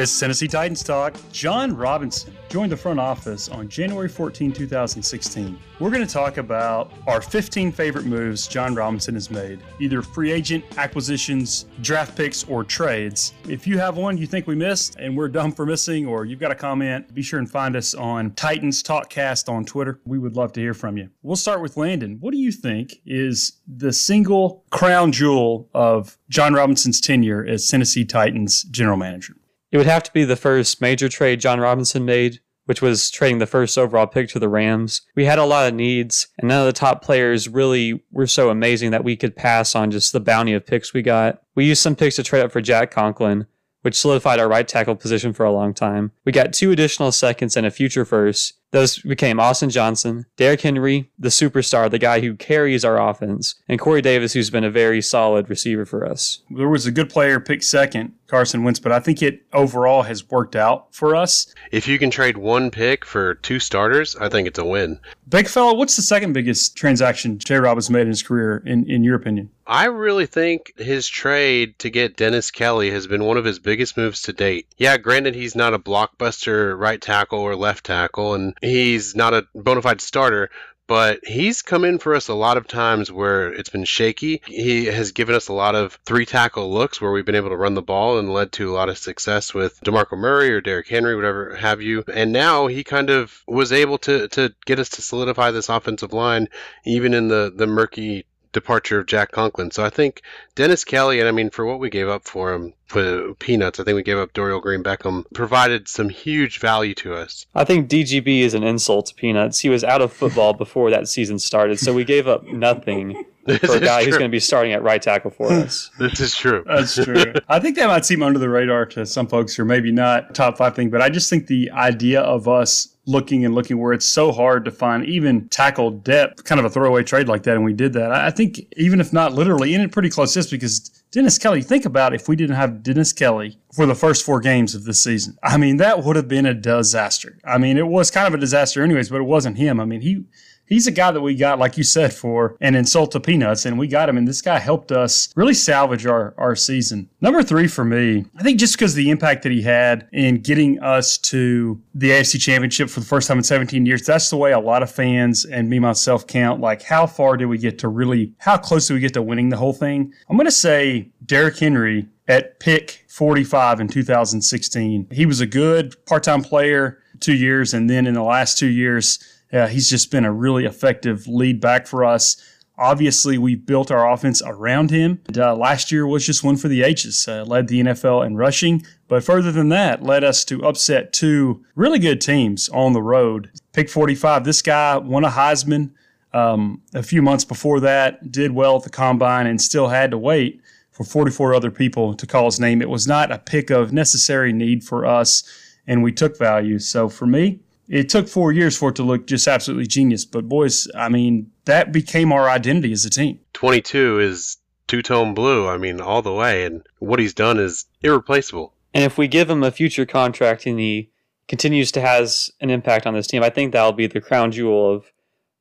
It's Tennessee Titans Talk. Jon Robinson joined the front office on January 14, 2016. We're going to talk about our 15 favorite moves Jon Robinson has made, either free agent acquisitions, draft picks, or trades. If you have one you think we missed and we're dumb for missing, or you've got a comment, be sure and find us on Titans Talkcast on Twitter. We would love to hear from you. We'll start with Landon. What do you think is the single crown jewel of Jon Robinson's tenure as Tennessee Titans general manager? It would have to be the first major trade Jon Robinson made, which was trading the first overall pick to the Rams. We had a lot of needs, and none of the top players really were so amazing that we could pass on just the bounty of picks we got. We used some picks to trade up for Jack Conklin, which solidified our right tackle position for a long time. We got two additional seconds and a future first, those became Austin Johnson, Derrick Henry, the superstar, the guy who carries our offense, and Corey Davis, who's been a very solid receiver for us. There was a good player picked second, Carson Wentz, but I think it overall has worked out for us. If you can trade one pick for two starters, I think it's a win. Big fella, what's the second biggest transaction J. Rob has made in his career, in, in your opinion? I really think his trade to get Dennis Kelly has been one of his biggest moves to date. Yeah, granted, he's not a blockbuster right tackle or left tackle, and he's not a bona fide starter, but he's come in for us a lot of times where it's been shaky. He has given us a lot of three tackle looks where we've been able to run the ball and led to a lot of success with DeMarco Murray or Derrick Henry, whatever have you. And now he kind of was able to, to get us to solidify this offensive line, even in the, the murky departure of Jack Conklin. So I think Dennis Kelly, and I mean, for what we gave up for him, for peanuts, I think we gave up Dorial Green Beckham, provided some huge value to us. I think DGB is an insult to peanuts. He was out of football before that season started, so we gave up nothing. for a guy who's going to be starting at right tackle for us. this is true. That's true. I think that might seem under the radar to some folks, or maybe not top five thing, but I just think the idea of us looking and looking where it's so hard to find even tackle depth, kind of a throwaway trade like that, and we did that. I think even if not literally, in it pretty close just because Dennis Kelly, think about if we didn't have Dennis Kelly for the first four games of this season. I mean, that would have been a disaster. I mean, it was kind of a disaster anyways, but it wasn't him. I mean, he he's a guy that we got, like you said, for an insult to peanuts, and we got him. And this guy helped us really salvage our, our season. Number three for me, I think just because the impact that he had in getting us to the AFC Championship for the first time in 17 years, that's the way a lot of fans and me myself count. Like, how far did we get to really, how close did we get to winning the whole thing? I'm going to say Derrick Henry at pick 45 in 2016. He was a good part time player two years, and then in the last two years, uh, he's just been a really effective lead back for us. Obviously, we built our offense around him. And, uh, last year was just one for the ages. Uh, led the NFL in rushing, but further than that, led us to upset two really good teams on the road. Pick 45. This guy won a Heisman um, a few months before that. Did well at the combine and still had to wait for 44 other people to call his name. It was not a pick of necessary need for us, and we took value. So for me, it took four years for it to look just absolutely genius. But boys, I mean, that became our identity as a team. 22 is two tone blue. I mean, all the way. And what he's done is irreplaceable. And if we give him a future contract and he continues to has an impact on this team, I think that'll be the crown jewel of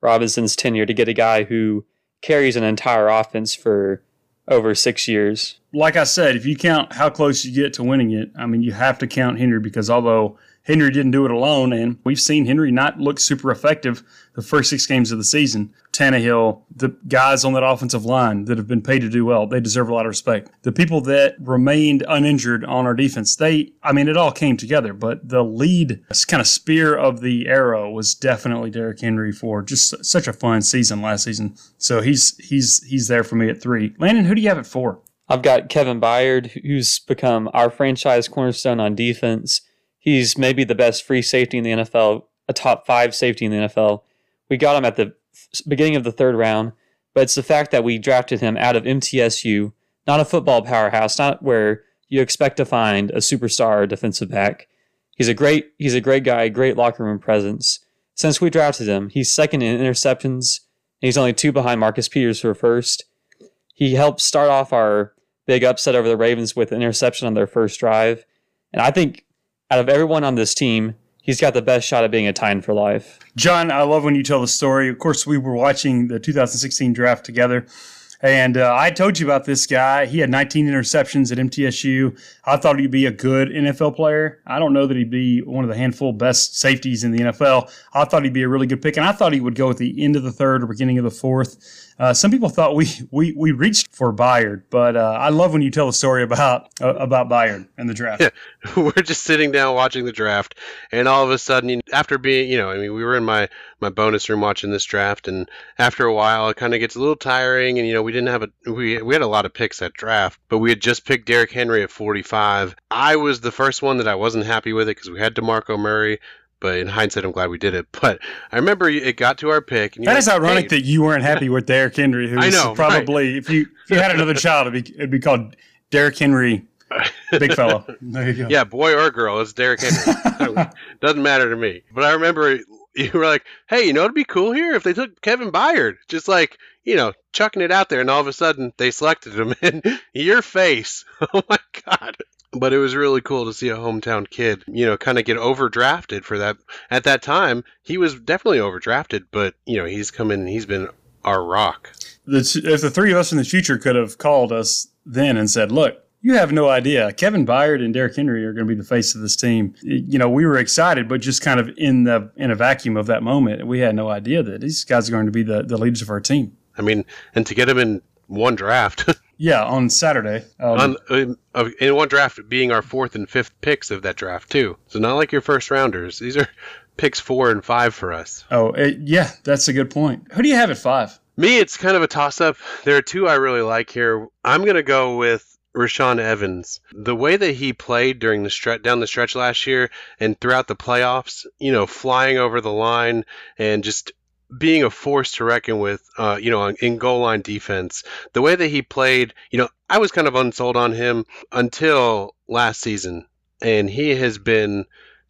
Robinson's tenure to get a guy who carries an entire offense for over six years. Like I said, if you count how close you get to winning it, I mean, you have to count Henry because although Henry didn't do it alone, and we've seen Henry not look super effective the first six games of the season. Tannehill, the guys on that offensive line that have been paid to do well, they deserve a lot of respect. The people that remained uninjured on our defense, they, I mean, it all came together, but the lead kind of spear of the arrow was definitely Derrick Henry for just such a fun season last season. So he's he's he's there for me at three. Landon, who do you have at four? I've got Kevin Byard, who's become our franchise cornerstone on defense. He's maybe the best free safety in the NFL, a top five safety in the NFL. We got him at the beginning of the third round, but it's the fact that we drafted him out of MTSU, not a football powerhouse, not where you expect to find a superstar defensive back. He's a great he's a great guy, great locker room presence. Since we drafted him, he's second in interceptions, and he's only two behind Marcus Peters for first. He helped start off our big upset over the Ravens with an interception on their first drive. And I think out of everyone on this team, he's got the best shot at being a Titan for life. John, I love when you tell the story. Of course, we were watching the 2016 draft together. And uh, I told you about this guy. He had 19 interceptions at MTSU. I thought he'd be a good NFL player. I don't know that he'd be one of the handful best safeties in the NFL. I thought he'd be a really good pick, and I thought he would go at the end of the third or beginning of the fourth. Uh, some people thought we we, we reached for Byard, but uh, I love when you tell the story about uh, about Byard and the draft. Yeah, we're just sitting down watching the draft, and all of a sudden, after being, you know, I mean, we were in my my bonus room watching this draft, and after a while, it kind of gets a little tiring, and you know, we didn't have a we we had a lot of picks at draft, but we had just picked Derrick Henry at 45. I was the first one that I wasn't happy with it because we had Demarco Murray. But in hindsight, I'm glad we did it. But I remember it got to our pick. And that is ironic hey. that you weren't happy with Derrick Henry, who I know, probably right. if you if you had another child, it'd be, it'd be called Derrick Henry, big fellow. There you go. Yeah, boy or girl, it's Derrick Henry. Doesn't matter to me. But I remember you were like, "Hey, you know it'd be cool here if they took Kevin Byard." Just like you know, chucking it out there, and all of a sudden they selected him, and your face. Oh my god! But it was really cool to see a hometown kid, you know, kind of get overdrafted for that. At that time, he was definitely overdrafted, but you know, he's come in. He's been our rock. The, if the three of us in the future could have called us then and said, "Look, you have no idea. Kevin Byard and Derrick Henry are going to be the face of this team." You know, we were excited, but just kind of in the in a vacuum of that moment, we had no idea that these guys are going to be the the leaders of our team. I mean, and to get them in one draft. Yeah, on Saturday. Um, on, uh, in one draft, being our fourth and fifth picks of that draft too. So not like your first rounders. These are picks four and five for us. Oh, it, yeah, that's a good point. Who do you have at five? Me, it's kind of a toss up. There are two I really like here. I'm gonna go with Rashaan Evans. The way that he played during the stretch down the stretch last year and throughout the playoffs, you know, flying over the line and just being a force to reckon with, uh, you know, in goal line defense. The way that he played, you know, I was kind of unsold on him until last season, and he has been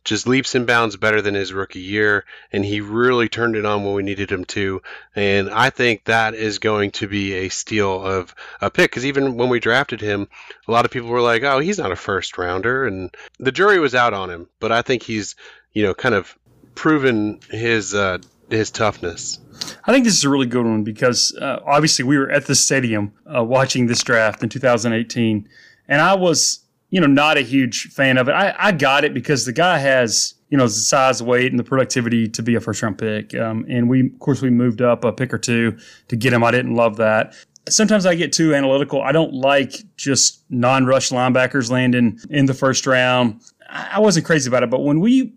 just leaps and bounds better than his rookie year, and he really turned it on when we needed him to. And I think that is going to be a steal of a pick because even when we drafted him, a lot of people were like, "Oh, he's not a first rounder," and the jury was out on him. But I think he's, you know, kind of proven his uh, his toughness. I think this is a really good one because uh, obviously we were at the stadium uh, watching this draft in 2018, and I was, you know, not a huge fan of it. I, I got it because the guy has, you know, the size, weight, and the productivity to be a first round pick. Um, and we, of course, we moved up a pick or two to get him. I didn't love that. Sometimes I get too analytical. I don't like just non rush linebackers landing in the first round. I wasn't crazy about it, but when we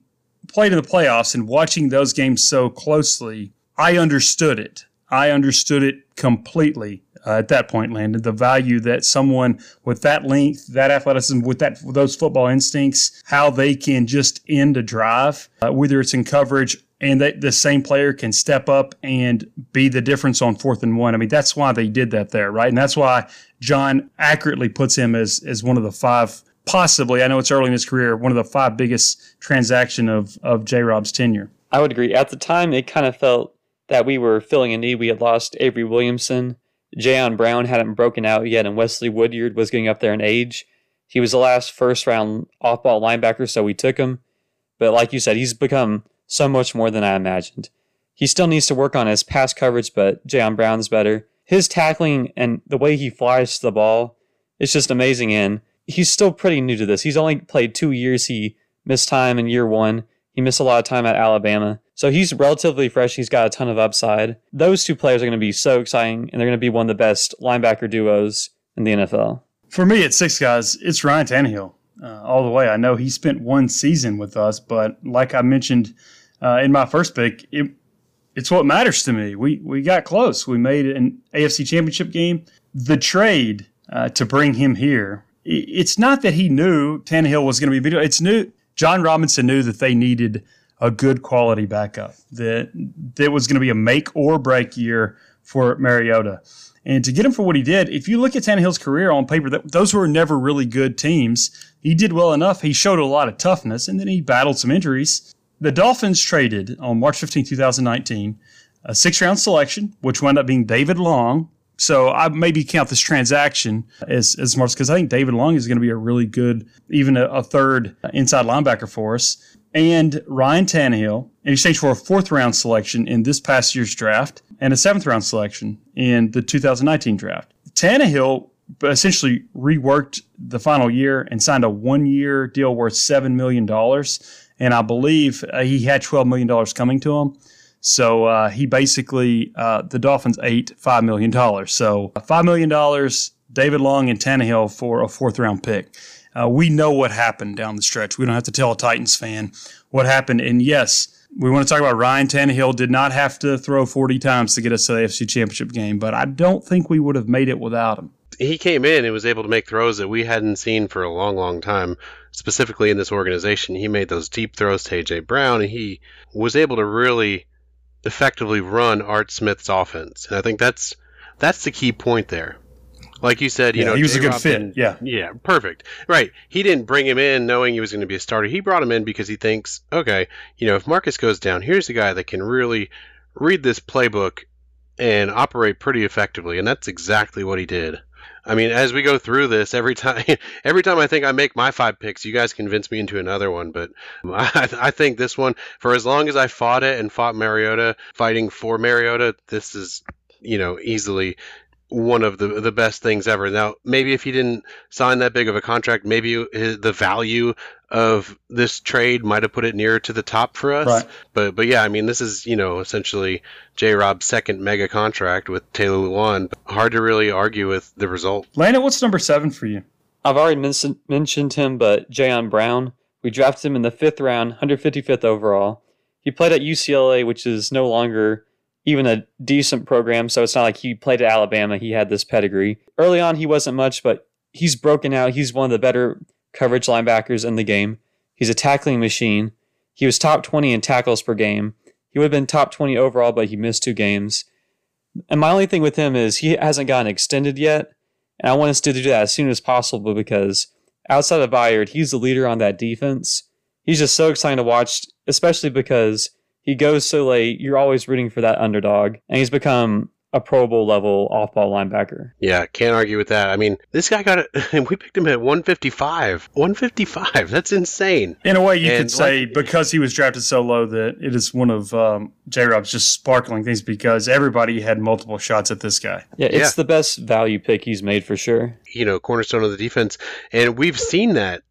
played in the playoffs and watching those games so closely, I understood it. I understood it completely uh, at that point, Landon. The value that someone with that length, that athleticism, with that those football instincts, how they can just end a drive, uh, whether it's in coverage and that the same player can step up and be the difference on fourth and one. I mean, that's why they did that there, right? And that's why John accurately puts him as as one of the five possibly, I know it's early in his career, one of the five biggest transaction of, of J Rob's tenure. I would agree. At the time, it kind of felt that we were filling a need. We had lost Avery Williamson. Jayon Brown hadn't broken out yet, and Wesley Woodyard was getting up there in age. He was the last first round off ball linebacker, so we took him. But like you said, he's become so much more than I imagined. He still needs to work on his pass coverage, but Jayon Brown's better. His tackling and the way he flies to the ball, it's just amazing. And he's still pretty new to this. He's only played two years. He missed time in year one. He missed a lot of time at Alabama. So he's relatively fresh. He's got a ton of upside. Those two players are going to be so exciting, and they're going to be one of the best linebacker duos in the NFL. For me, at six guys, it's Ryan Tannehill uh, all the way. I know he spent one season with us, but like I mentioned uh, in my first pick, it, it's what matters to me. We we got close. We made an AFC Championship game. The trade uh, to bring him here it's not that he knew Tannehill was going to be video. It's new. Jon Robinson knew that they needed a good quality backup. That that was going to be a make or break year for Mariota. And to get him for what he did, if you look at Tannehill's career on paper, that those were never really good teams. He did well enough. He showed a lot of toughness, and then he battled some injuries. The Dolphins traded on March 15, 2019, a six round selection, which wound up being David Long, so I maybe count this transaction as as much because I think David Long is going to be a really good, even a, a, third inside linebacker for us. And Ryan Tannehill in exchange for a fourth round selection in this past year's draft and a seventh round selection in the 2019 draft. Tannehill essentially reworked the final year and signed a one year deal worth $7 million. And I believe uh, he had $12 million coming to him. So uh, he basically, uh, the Dolphins ate $5 million. So $5 million, David Long and Tannehill for a fourth round pick. Uh, we know what happened down the stretch. We don't have to tell a Titans fan what happened. And yes, we want to talk about Ryan Tannehill did not have to throw 40 times to get us to the AFC Championship game, but I don't think we would have made it without him. He came in and was able to make throws that we hadn't seen for a long, long time, specifically in this organization. He made those deep throws to A.J. Brown, and he was able to really effectively run Art Smith's offense. And I think that's that's the key point there. Like you said, you yeah, know, he was a good fit. Yeah, yeah, perfect. Right. He didn't bring him in knowing he was going to be a starter. He brought him in because he thinks, okay, you know, if Marcus goes down, here's a guy that can really read this playbook and operate pretty effectively, and that's exactly what he did. I mean, as we go through this, every time, every time I think I make my five picks, you guys convince me into another one. But I, I think this one, for as long as I fought it and fought Mariota, fighting for Mariota, this is, you know, easily one of the the best things ever. Now, maybe if he didn't sign that big of a contract, maybe the value of this trade might have put it nearer to the top for us. Right. But but yeah, I mean, this is you know essentially J. Rob's second mega contract with Taylor Lewan. Hard to really argue with the result. Landon, what's number seven for you? I've already mentioned mentioned him, but Jayon Brown. We drafted him in the fifth round, 155th overall. He played at UCLA, which is no longer even a decent program. So it's not like he played at Alabama. He had this pedigree. Early on, he wasn't much, but he's broken out. He's one of the better coverage linebackers in the game. He's a tackling machine. He was top 20 in tackles per game. He would have been top 20 overall, but he missed two games. And my only thing with him is he hasn't gotten extended yet. And I want us to do that as soon as possible because outside of Byard, he's the leader on that defense. He's just so exciting to watch, especially because he goes so late. You're always rooting for that underdog, and he's become a Pro Bowl level off ball linebacker. Yeah, can't argue with that. I mean, this guy got it. And we picked him at 155. 155. That's insane. In a way, you and could say like, because he was drafted so low that it is one of um, J Rob's just sparkling things because everybody had multiple shots at this guy. Yeah, it's yeah. the best value pick he's made for sure. You know, cornerstone of the defense. And we've seen that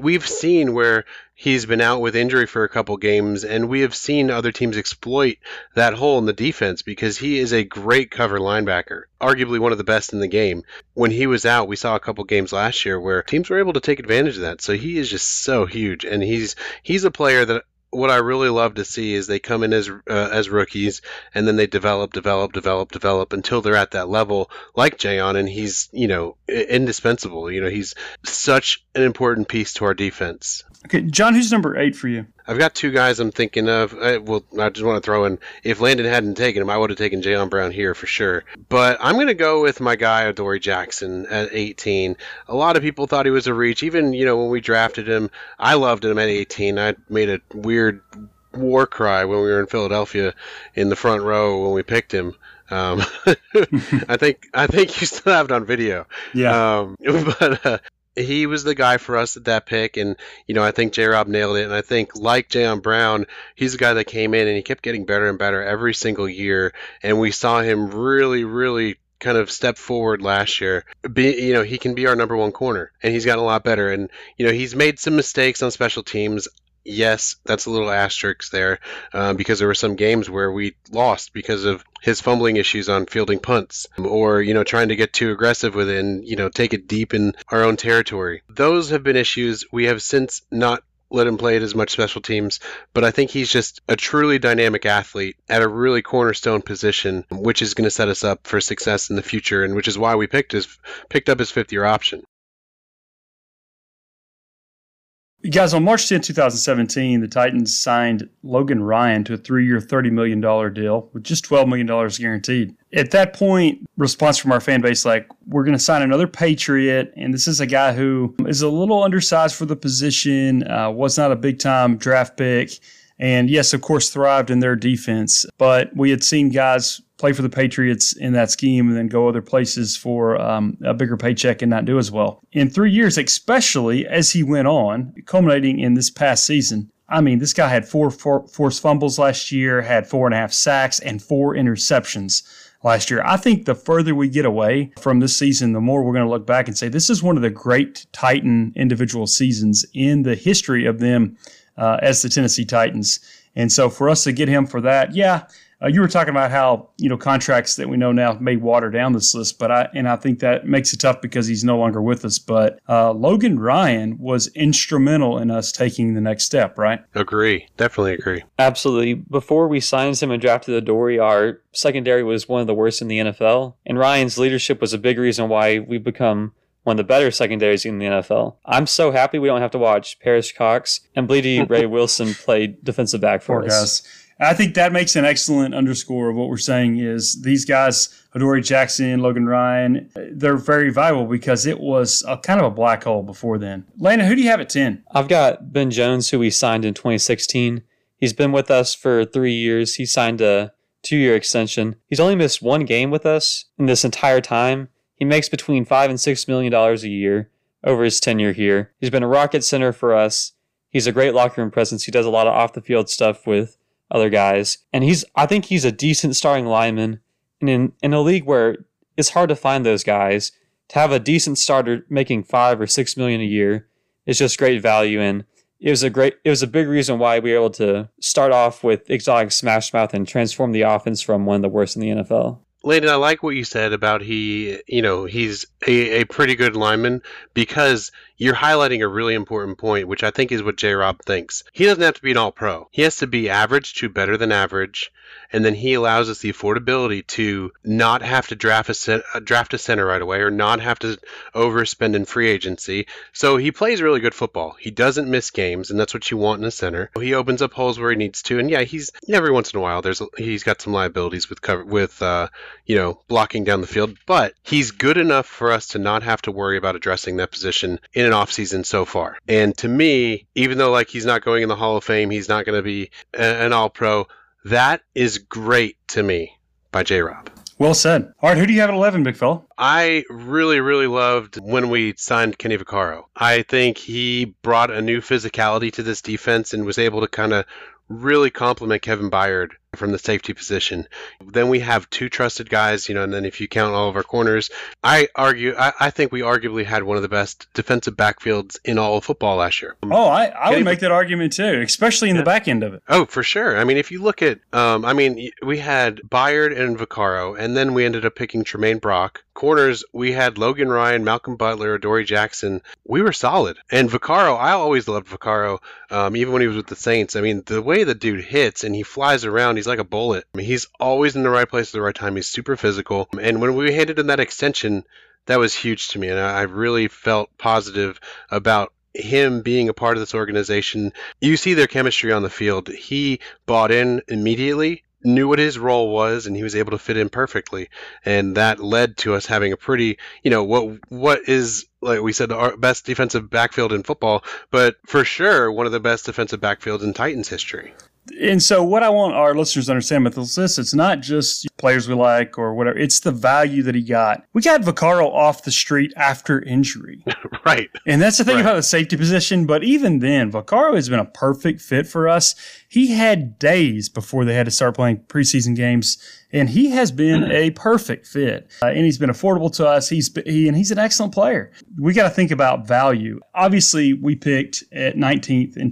we've seen where he's been out with injury for a couple games, and we have seen other teams exploit that hole in the defense because he is a great cover linebacker, arguably one of the best in the game. When he was out, we saw a couple games last year where teams were able to take advantage of that. So he is just so huge, and he's he's a player that what I really love to see is they come in as uh, as rookies and then they develop, develop, develop, develop until they're at that level, like Jayon, and he's you know indispensable. You know, he's such an important piece to our defense. Okay, John, who's number eight for you? I've got two guys I'm thinking of. I, well, I just want to throw in if Landon hadn't taken him, I would have taken Jayon Brown here for sure. But I'm going to go with my guy, Adoree Jackson, at 18. A lot of people thought he was a reach. Even, you know, when we drafted him, I loved him at 18. I made a weird war cry when we were in Philadelphia in the front row when we picked him. Um, I think I think you still have it on video. Yeah. Um, but uh, he was the guy for us at that pick, and you know I think J. Rob nailed it. And I think like Jayon Brown, he's the guy that came in and he kept getting better and better every single year, and we saw him really, really kind of step forward last year. Be, you know, he can be our number one corner, and he's gotten a lot better. And you know, he's made some mistakes on special teams yes, that's a little asterisk there uh, because there were some games where we lost because of his fumbling issues on fielding punts or, you know, trying to get too aggressive with it and, you know, take it deep in our own territory. Those have been issues. We have since not let him play it as much special teams, but I think he's just a truly dynamic athlete at a really cornerstone position, which is going to set us up for success in the future, and which is why we picked his picked up his fifth year option. Guys, on March 10, 2017, the Titans signed Logan Ryan to a three year, $30 million deal with just $12 million guaranteed. At that point, response from our fan base like, we're going to sign another Patriot. And this is a guy who is a little undersized for the position, uh, was not a big time draft pick. And yes, of course, thrived in their defense. But we had seen guys play for the Patriots in that scheme and then go other places for um, a bigger paycheck and not do as well. In three years, especially as he went on, culminating in this past season, I mean, this guy had four, four forced fumbles last year, had four and a half sacks, and four interceptions. last year. I think the further we get away from this season, the more we're going to look back and say this is one of the great Titan individual seasons in the history of them uh, as the Tennessee Titans. And so for us to get him for that, yeah, uh, you were talking about how you know contracts that we know now may water down this list, but I and I think that makes it tough because he's no longer with us. But uh, Logan Ryan was instrumental in us taking the next step, right? Agree, definitely agree. Absolutely. Before we signed him and drafted Adoree', our secondary was one of the worst in the NFL, and Ryan's leadership was a big reason why we've become one of the better secondaries in the NFL. I'm so happy we don't have to watch Perrish Cox and Bleedy Ray Wilson play defensive back for Poor us. guys. I think that makes an excellent underscore of what we're saying is these guys, Adoree' Jackson, Logan Ryan, they're very valuable because it was a kind of a black hole before then. Landon, who do you have at 10? I've got Ben Jones, who we signed in 2016. He's been with us for three years. He signed a two year extension. He's only missed one game with us in this entire time. He makes between five and six million dollars a year over his tenure here. He's been a rocket center for us. He's a great locker room presence. He does a lot of off the field stuff with other guys. And he's I think he's a decent starting lineman. And in, in a league where it's hard to find those guys, to have a decent starter making five or six million a year is just great value and it was a great it was a big reason why we were able to start off with exotic smash mouth and transform the offense from one of the worst in the NFL. Landon, I like what you said about he, you know, he's a, a pretty good lineman because you're highlighting a really important point, which I think is what J Rob thinks. He doesn't have to be an all pro. He has to be average to better than average. And then he allows us the affordability to not have to draft a, cent- uh, draft a center right away or not have to overspend in free agency. So he plays really good football. He doesn't miss games, and that's what you want in a center. He opens up holes where he needs to. And yeah, he's every once in a while there's he's got some liabilities with cover with uh, you know blocking down the field, but he's good enough for us to not have to worry about addressing that position in an offseason so far. And to me, even though like he's not going in the Hall of Fame, he's not going to be an All Pro. That is great to me by J Rob. Well said. All right, who do you have at 11, big fella? I really, really loved when we signed Kenny Vaccaro. I think he brought a new physicality to this defense and was able to kind of really complement Kevin Byard from the safety position. Then we have two trusted guys, you know, and then if you count all of our corners, I argue, I, I think we arguably had one of the best defensive backfields in all of football last year. Oh, I, I would make that argument too, especially in the back end of it. Oh, for sure. I mean, if you look at, um, I mean, we had Byard and Vaccaro, and then we ended up picking Tramaine Brock. Corners, we had Logan Ryan, Malcolm Butler, Dory Jackson. We were solid. And Vaccaro, I always loved Vaccaro, um, even when he was with the Saints. I mean, the way the dude hits and he flies around, he's like a bullet. I mean, he's always in the right place at the right time. He's super physical. And when we handed him that extension, that was huge to me. And I really felt positive about him being a part of this organization. You see their chemistry on the field. He bought in immediately, knew what his role was, and he was able to fit in perfectly. And that led to us having a pretty, you know, what what is like we said, our best defensive backfield in football, but for sure one of the best defensive backfields in Titans history. And so, what I want our listeners to understand with this list, it's not just players we like or whatever, it's the value that he got. We got Vaccaro off the street after injury. right. And that's the thing Right. about the safety position. But even then, Vaccaro has been a perfect fit for us. He had days before they had to start playing preseason games, and he has been a perfect fit. Uh, and he's been affordable to us. He's he, and he's an excellent player. We got to think about value. Obviously, we picked at 19th in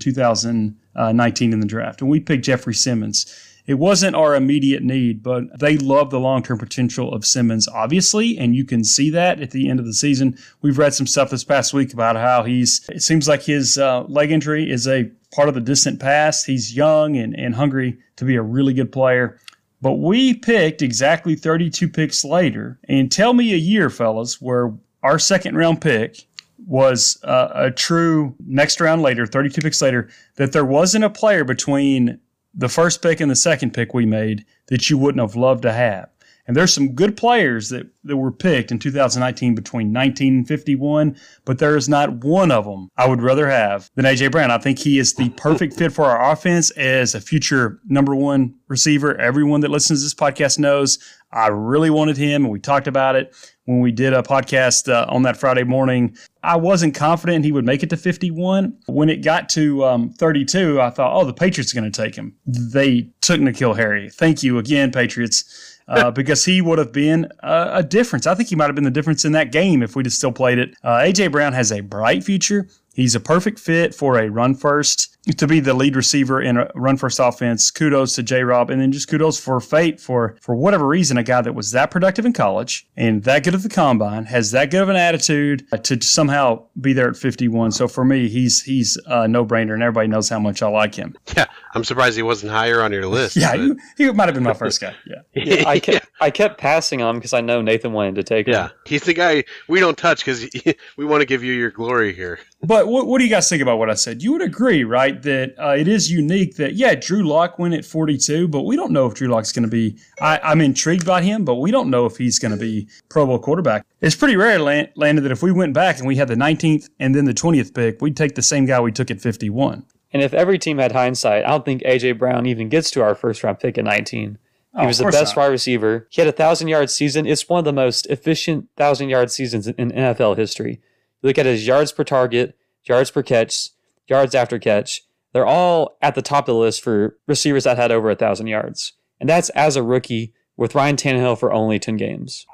2019 in the draft, and we picked Jeffrey Simmons. It wasn't our immediate need, but they love the long term potential of Simmons, obviously, and you can see that at the end of the season. We've read some stuff this past week about how he's, it seems like his uh, leg injury is a part of the distant past. He's young and, and hungry to be a really good player. But we picked exactly 32 picks later. And tell me a year, fellas, where our second round pick was uh, a true next round later, 32 picks later, that there wasn't a player between the first pick and the second pick we made that you wouldn't have loved to have. And there's some good players that, that were picked in 2019 between 19 and 51, but there is not one of them I would rather have than AJ Brown. I think he is the perfect fit for our offense as a future number one receiver. Everyone that listens to this podcast knows I really wanted him, and we talked about it when we did a podcast uh, on that Friday morning. I wasn't confident he would make it to 51. When it got to um, 32, I thought, oh, the Patriots are going to take him. They took N'Keal Harry. Thank you again, Patriots. Uh, because he would have been a, a, difference. I think he might have been the difference in that game if we'd have still played it. Uh, AJ Brown has a bright future. He's a perfect fit for a run first to be the lead receiver in a run first offense. Kudos to J Rob, and then just kudos for Fate for for whatever reason a guy that was that productive in college and that good at the combine has that good of an attitude to somehow be there at 51. So for me, he's he's a no brainer, and everybody knows how much I like him. Yeah, I'm surprised he wasn't higher on your list. yeah, he, he, might have been my first guy. Yeah, yeah I kept I kept passing on him because I know Nathan wanted to take him. Yeah, he's the guy we don't touch because we want to give you your glory here. But what, what do you guys think about what I said? You would agree, right, that uh, it is unique that, yeah, Drew Lock went at 42, but we don't know if Drew Lock's going to be. I, am intrigued by him, but we don't know if he's going to be Pro Bowl quarterback. It's pretty rare, Landon, that if we went back and we had the 19th and then the 20th pick, we'd take the same guy we took at 51. And if every team had hindsight, I don't think A.J. Brown even gets to our first round pick at 19. He oh, was the best not. wide receiver. He had a thousand yard season. It's one of the most efficient thousand yard seasons in NFL history. look at his yards per target, yards per catch, yards after catch. They're all at the top of the list for receivers that had over a thousand yards, and that's as a rookie with Ryan Tannehill for only ten games.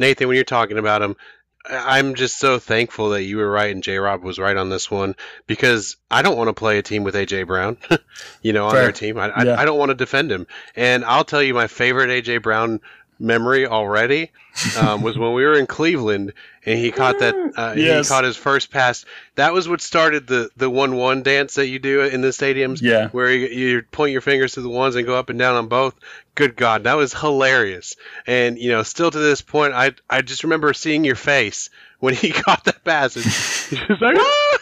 Nathan, when you're talking about him, I'm just so thankful that you were right and J Rob was right on this one because I don't want to play a team with AJ Brown, you know, on Fair. our team. I, yeah. I, I, don't want to defend him. And I'll tell you, my favorite AJ Brown memory already um, was when we were in Cleveland and he caught that uh, yes. he caught his first pass. That was what started the the one one dance that you do in the stadiums. Yeah, where you, you point your fingers to the ones and go up and down on both. Good God, that was hilarious. And you know, still to this point, I I just remember seeing your face when he caught that pass. like, ah!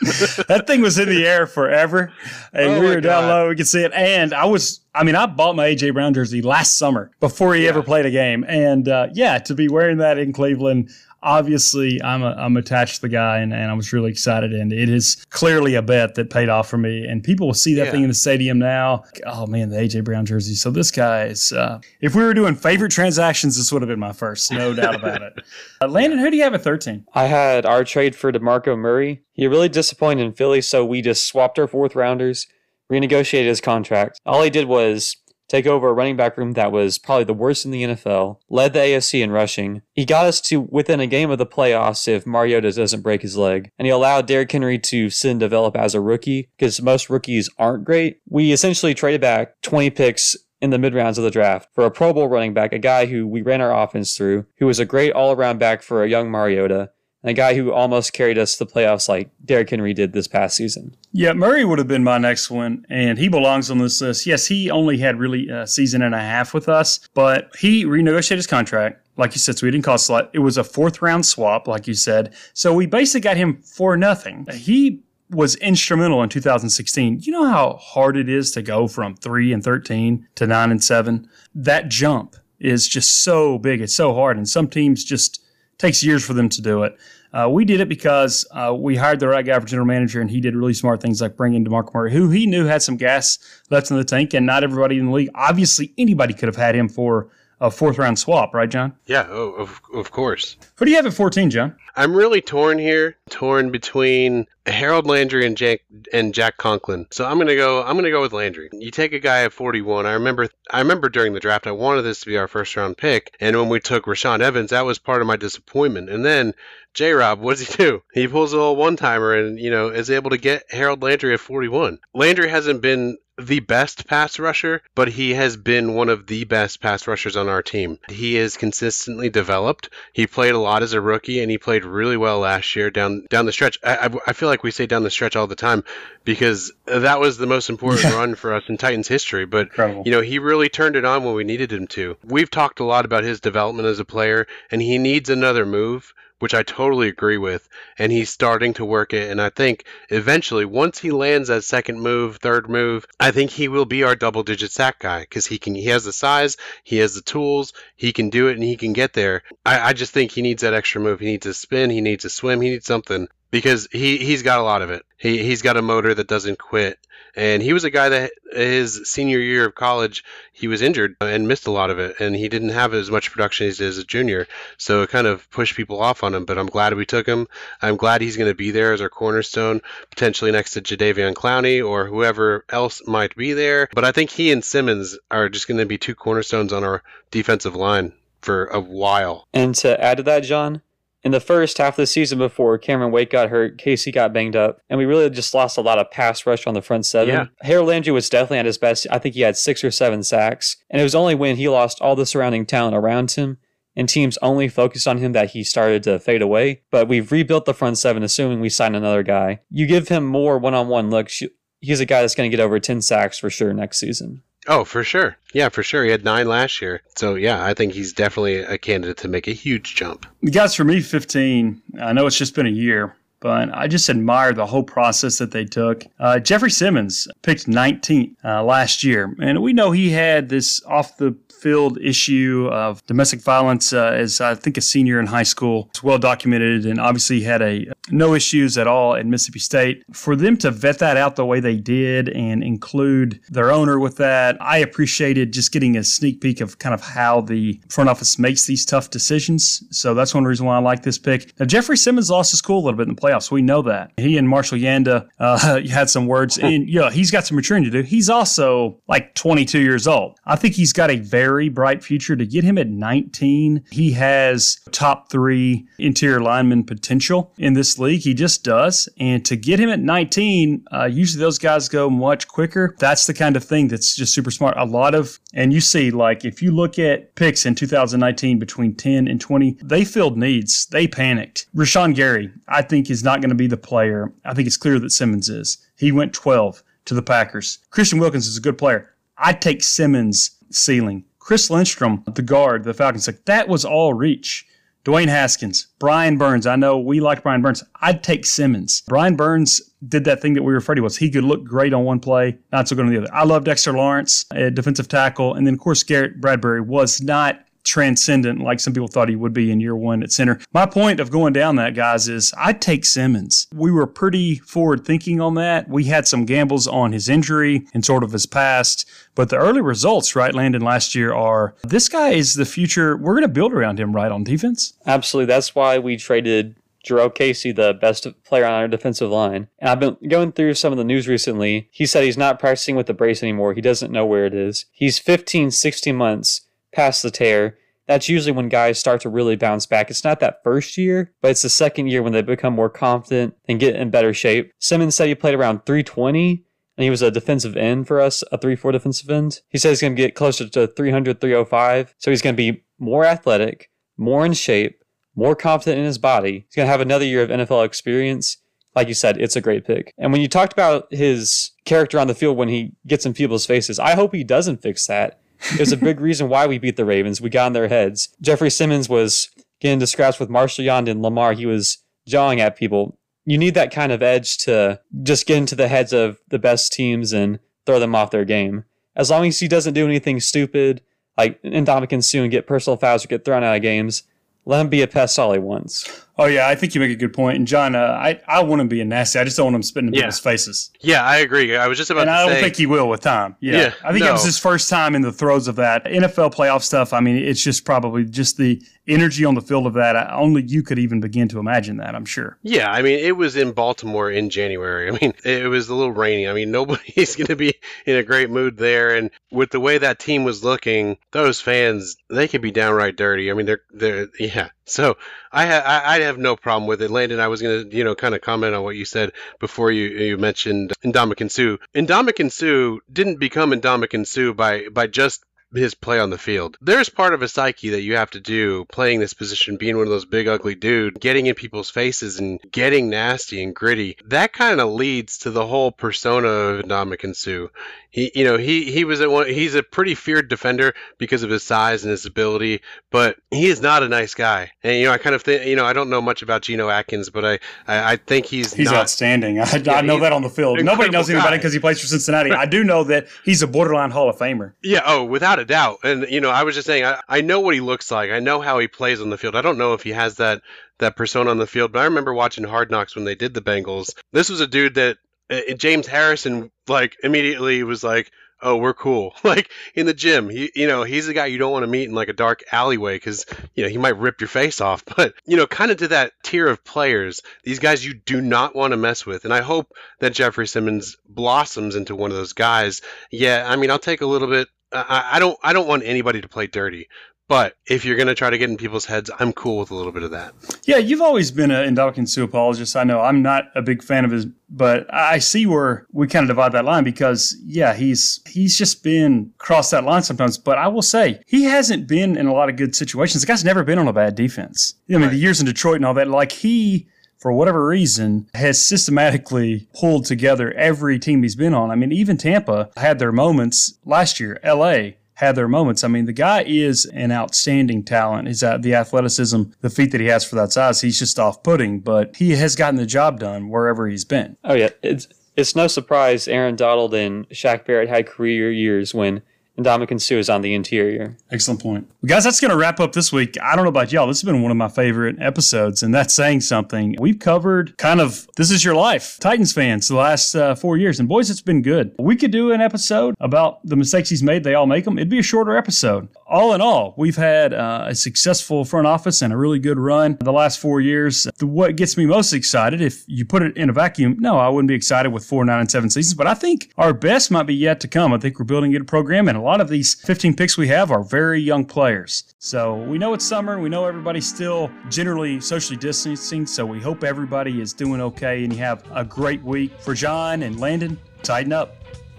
that thing was in the air forever, and oh we were down low. We could see it, and I was. I mean, I bought my AJ Brown jersey last summer before he yeah. ever played a game, and uh, yeah, to be wearing that in Cleveland obviously I'm a, I'm attached to the guy and, and I was really excited and it is clearly a bet that paid off for me and people will see that yeah. thing in the stadium now. Oh man the AJ Brown jersey. So this guy is uh, if we were doing favorite transactions this would have been my first no doubt about it. Uh, Landon who do you have at 13 I had our trade for DeMarco Murray. He really disappointed in Philly so we just swapped our fourth rounders renegotiated his contract. All he did was take over a running back room that was probably the worst in the NFL, led the AFC in rushing. He got us to within a game of the playoffs if Mariota doesn't break his leg. And he allowed Derrick Henry to sit and develop as a rookie because most rookies aren't great. We essentially traded back 20 picks in the mid rounds of the draft for a Pro Bowl running back, a guy who we ran our offense through, who was a great all around back for a young Mariota and a guy who almost carried us to the playoffs like Derrick Henry did this past season. Yeah, Murray would have been my next one, and he belongs on this list. Yes, he only had really a season and a half with us, but he renegotiated his contract. Like you said, so he didn't cost a lot. It was a fourth round swap, like you said. So we basically got him for nothing. He was instrumental in 2016. You know how hard it is to go from 3 and 13 to 9 and 7? That jump is just so big. It's so hard. And some teams just takes years for them to do it. Uh, we did it because uh, we hired the right guy for general manager, and he did really smart things like bring in DeMarco Murray, who he knew had some gas left in the tank, and not everybody in the league. Obviously, anybody could have had him for a fourth round swap, right, John? Yeah, oh, of, of course. Who do you have at 14, John? I'm really torn here, torn between Harold Landry and Jack and Jack Conklin. So I'm gonna go. I'm gonna go with Landry. You take a guy at 41. I remember. I remember during the draft, I wanted this to be our first round pick, and when we took Rashaan Evans, that was part of my disappointment. And then J Rob, what does he do? He pulls a little one timer and you know is able to get Harold Landry at 41. Landry hasn't been the best pass rusher, but he has been one of the best pass rushers on our team. He is consistently developed. He played a lot as a rookie, and he played really well last year down down the stretch. I, I, I feel like we say down the stretch all the time because that was the most important yeah. run for us in Titans history. But Incredible. you know, he really turned it on when we needed him to. We've talked a lot about his development as a player, and he needs another move which I totally agree with. And he's starting to work it. And I think eventually, once he lands that second move, third move, I think he will be our double digit sack guy because he can. He has the size, he has the tools, he can do it, and he can get there. I, I just think he needs that extra move. He needs a spin, he needs a swim, he needs something because he he's got a lot of it. He he's got a motor that doesn't quit. And he was a guy that his senior year of college, he was injured and missed a lot of it, and he didn't have as much production as, as a junior. So it kind of pushed people off on him. But I'm glad we took him. I'm glad he's going to be there as our cornerstone, potentially next to Jadeveon Clowney or whoever else might be there. But I think he and Simmons are just going to be two cornerstones on our defensive line for a while. And to add to that, John, in the first half of the season before Cameron Wake got hurt, Casey got banged up, and we really just lost a lot of pass rush on the front seven. Yeah. Harold Landry was definitely at his best. I think he had six or seven sacks, and it was only when he lost all the surrounding talent around him and teams only focused on him that he started to fade away. But we've rebuilt the front seven, assuming we sign another guy. You give him more one on one looks, he's a guy that's going to get over 10 sacks for sure next season. Oh, for sure. Yeah, for sure. He had nine last year. So, yeah, I think he's definitely a candidate to make a huge jump. The guys for me, 15. I know it's just been a year, but I just admire the whole process that they took. Uh, Jeffrey Simmons picked 19th uh, last year, and we know he had this off the field issue of domestic violence uh, as I think a senior in high school. It's well documented and obviously had a no issues at all at Mississippi State. For them to vet that out the way they did and include their owner with that, I appreciated just getting a sneak peek of kind of how the front office makes these tough decisions. So that's one reason why I like this pick. Now, Jeffrey Simmons lost his cool a little bit in the playoffs. We know that. He and Marshall Yanda uh, had some words, and yeah, he's got some maturing to do. He's also like 22 years old. I think he's got a very bright future. To get him at 19, he has top three interior lineman potential in this league. He just does. And to get him at 19, uh, usually those guys go much quicker. That's the kind of thing that's just super smart. A lot of, and you see, like, if you look at picks in 2019 between 10 and 20, they filled needs. They panicked. Rashan Gary, I think, is not going to be the player. I think it's clear that Simmons is. He went 12 to the Packers. Christian Wilkins is a good player. I'd take Simmons' ceiling. Chris Lindstrom, the guard, the Falcons, like that was all reach. Dwayne Haskins, Brian Burns. I know we like Brian Burns. I'd take Simmons. Brian Burns did that thing that we were afraid was. He could look great on one play, not so good on the other. I love Dexter Lawrence, defensive tackle. And then, of course, Garrett Bradbury was not transcendent like some people thought he would be in year one at center. My point of going down that, guys, is I'd take Simmons. We were pretty forward thinking on that. We had some gambles on his injury and sort of his past, but the early results, right, Landon, last year are this guy is the future. We're going to build around him, right, on defense? Absolutely. That's why we traded Jurrell Casey, the best player on our defensive line. And I've been going through some of the news recently. He said he's not practicing with the brace anymore. He doesn't know where it is. He's 15, 16 months past the tear. That's usually when guys start to really bounce back. It's not that first year, but it's the second year when they become more confident and get in better shape. Simmons said he played around 320 and he was a defensive end for us, a 3 4 defensive end. He says he's going to get closer to 300, 305. So he's going to be more athletic, more in shape, more confident in his body. He's going to have another year of NFL experience. Like you said, it's a great pick. And when you talked about his character on the field when he gets in people's faces, I hope he doesn't fix that it was a big reason why we beat the Ravens. We got in their heads. Jeffrey Simmons was getting into scraps with Marshall Yanda and Lamar. He was jawing at people. You need that kind of edge to just get into the heads of the best teams and throw them off their game. As long as he doesn't do anything stupid, like Suh and get personal fouls or get thrown out of games, let him be a pest all he wants. Oh yeah, I think you make a good point. And John, uh, I I want him being a nasty. I just don't want him spitting in Yeah. people's faces. Yeah, I agree. I was just about And to I don't say. think he will with time. Yeah, Yeah, I think it was his first time in the throes of that NFL playoff stuff. I mean, it's just probably just the energy on the field of that. Only you could even begin to imagine that. I'm sure. Yeah, I mean, it was in Baltimore in January. I mean, it was a little rainy. I mean, nobody's going to be in a great mood there. And with the way that team was looking, those fans, they could be downright dirty. I mean, they're, they're, yeah. So I, ha- I, have no problem with it. Landon, I was going to, you know, kind of comment on what you said before you, you mentioned Ndamukong Suh. Ndamukong Suh didn't become Ndamukong Suh by, by just his play on the field. There's part of a psyche that you have to do playing this position, being one of those big ugly dude, getting in people's faces and getting nasty and gritty. That kind of leads to the whole persona of Ndamukong Suh. He, you know, he he was a one. He's a pretty feared defender because of his size and his ability, but he is not a nice guy. And you know, I kind of think, you know, I don't know much about Geno Atkins, but I I, I think he's He's not. outstanding. I, I know that on the field. Nobody knows him about guy. it because he plays for Cincinnati. I do know that he's a borderline Hall of Famer. Yeah, oh, without without a doubt. And you know, I was just saying, I, I know what he looks like. I know how he plays on the field. I don't know if he has that that persona on the field, but I remember watching Hard Knocks when they did the Bengals. This was a dude that uh, James Harrison like immediately was like, "Oh, we're cool." like in the gym, he you know he's the guy you don't want to meet in like a dark alleyway because you know he might rip your face off. But you know, kind of to that tier of players, these guys you do not want to mess with. And I hope that Jeffrey Simmons blossoms into one of those guys. Yeah, I mean, I'll take a little bit. I, I don't I don't want anybody to play dirty, but if you're going to try to get in people's heads, I'm cool with a little bit of that. Yeah, you've always been an Ndamukong Suh apologist. I know I'm not a big fan of his, but I see where we kind of divide that line because yeah, he's he's just been crossed that line sometimes. But I will say he hasn't been in a lot of good situations. The guy's never been on a bad defense. I mean, right. the years in Detroit and all that, like he for whatever reason, has systematically pulled together every team he's been on. I mean, even Tampa had their moments last year. LA had their moments. I mean, the guy is an outstanding talent. He's at the athleticism, the feet that he has for that size. He's just off putting, but he has gotten the job done wherever he's been. Oh yeah, it's it's no surprise Aaron Donald and Shaq Barrett had career years when Ndamukong Suh is on the interior. Excellent point. Well, guys, that's going to wrap up this week. I don't know about y'all. This has been one of my favorite episodes, and that's saying something. We've covered kind of this is your life, Titans fans, the last uh, four years. And boys, it's been good. We could do an episode about the mistakes he's made. They all make them. It'd be a shorter episode. All in all, we've had uh, a successful front office and a really good run the last four years. The, what gets me most excited, if you put it in a vacuum, no, I wouldn't be excited with four, nine, and seven seasons, but I think our best might be yet to come. I think we're building a program and a lot of these 15 picks we have are very young players. So we know it's summer. We know everybody's still generally socially distancing. So we hope everybody is doing okay and you have a great week. For John and Landon, Titan up.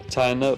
Titan up.